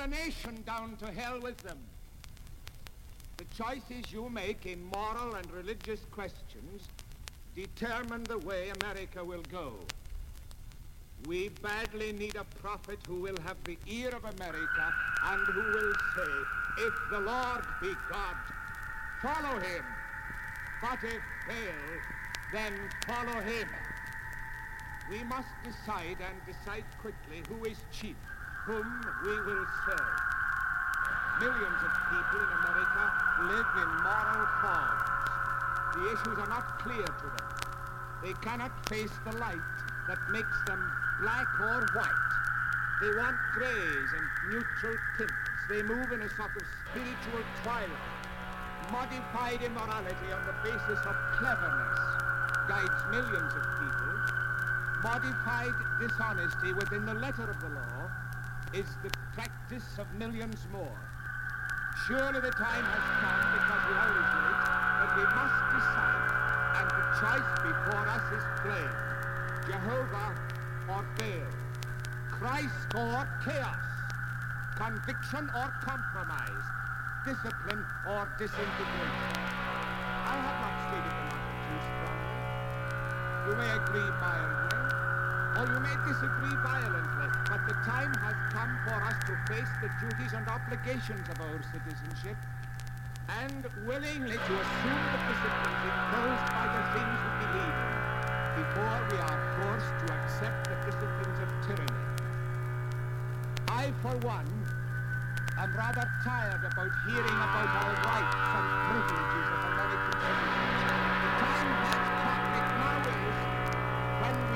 The nation down to hell with them. The choices you make in moral and religious questions determine the way America will go. We badly need a prophet who will have the ear of America and who will say, if the Lord be God, follow him. But if Baal, then follow him. We must decide and decide quickly who is chief, whom we will serve. Millions of people in America live in moral fogs. The issues are not clear to them. They cannot face the light that makes them black or white. They want grays and neutral tints. They move in a sort of spiritual twilight. Modified immorality on the basis of cleverness guides millions of people modified dishonesty within the letter of the law is the practice of millions more. Surely the time has come, because we're always late, that we must decide, and the choice before us is plain. Jehovah or Baal, Christ or chaos, conviction or compromise, discipline or disintegration. I have not stated the matter too strongly. You may agree mildly, or you may disagree violently, but the time has come for us to face the duties and obligations of our citizenship and willingly to assume the disciplines imposed by the things we believe in before we are forced to accept the disciplines of tyranny. I, for one, am rather tired about hearing about our rights and privileges of American citizens. The time has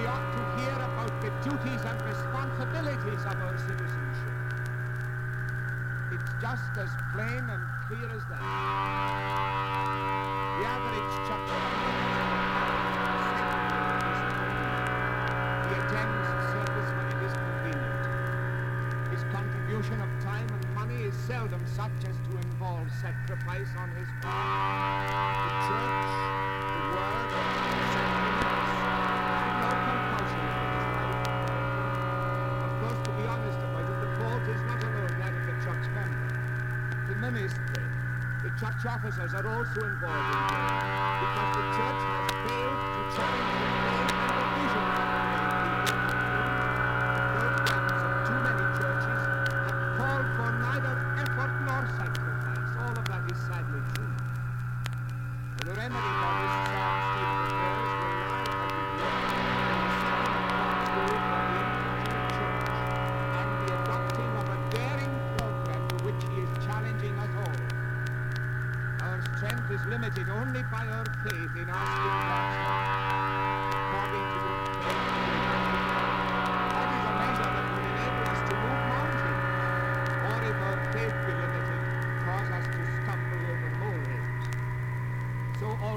ought to hear about the duties and responsibilities of our citizenship. It's just as plain and clear as that. The average church he attends service when it is convenient. His contribution of time and money is seldom such as to involve sacrifice on his part. ministry. The church officers are also involved in prayer because the church has failed to change the faith and the vision of the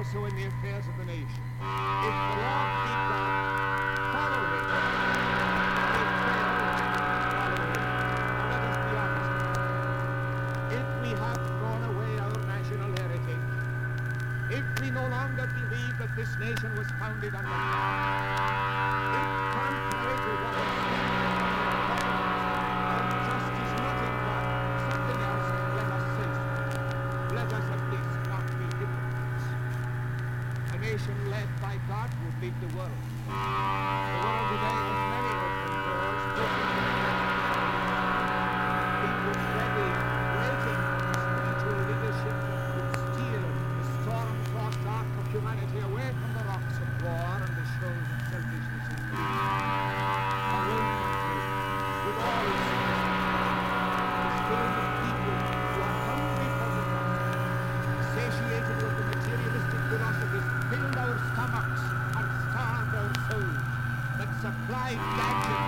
also in the affairs of the nation. If the Lord be God, follow him. If. Let us be honest. If we have thrown away our national heritage, if we no longer believe that this nation was founded on the nation led by God will beat the world. The world today has many open doors. People ready life.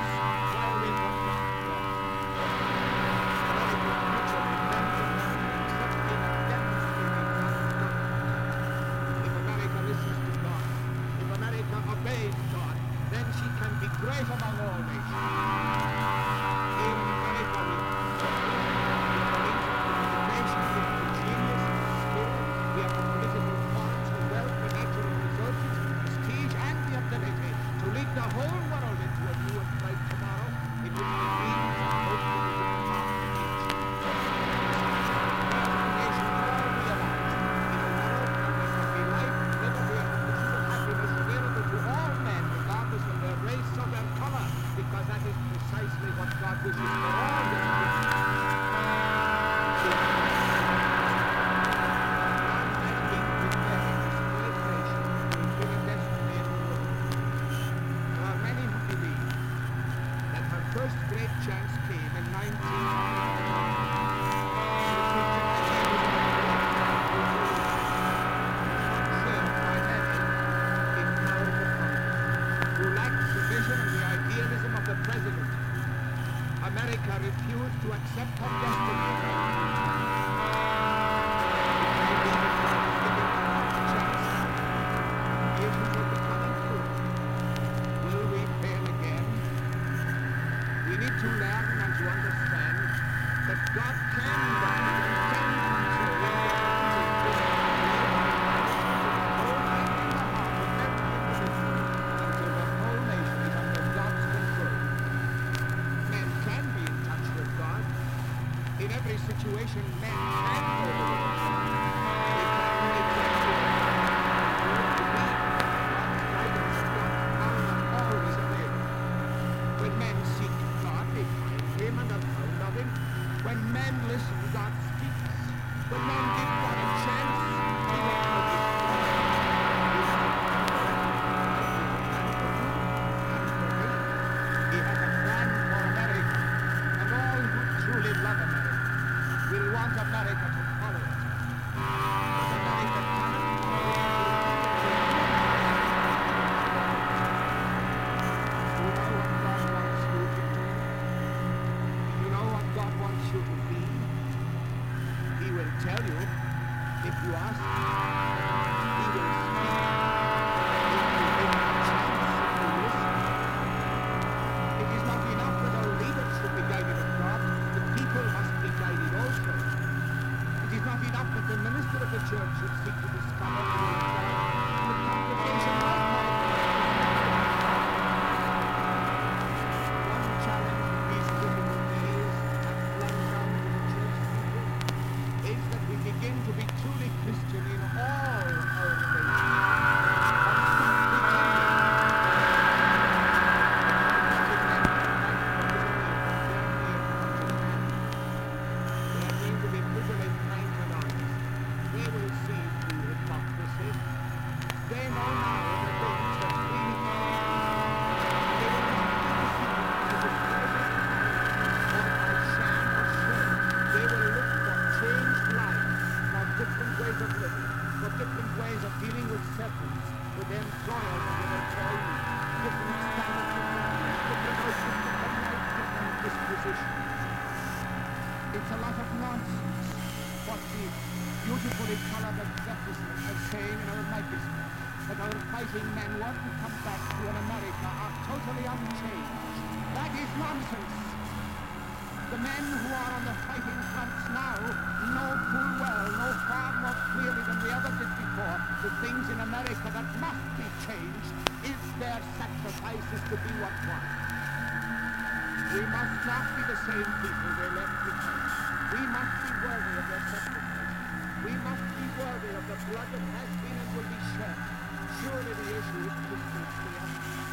Fighting men want to come back to an America are totally unchanged. That is nonsense. The men who are on the fighting fronts now know full well, know far more clearly than they ever did before, the things in America that must be changed if their sacrifice is to be what was. We must not be the same people they left behind. We must be worthy of their sacrifice. We must be worthy of the blood that has been and will be shed. Surely the issue is.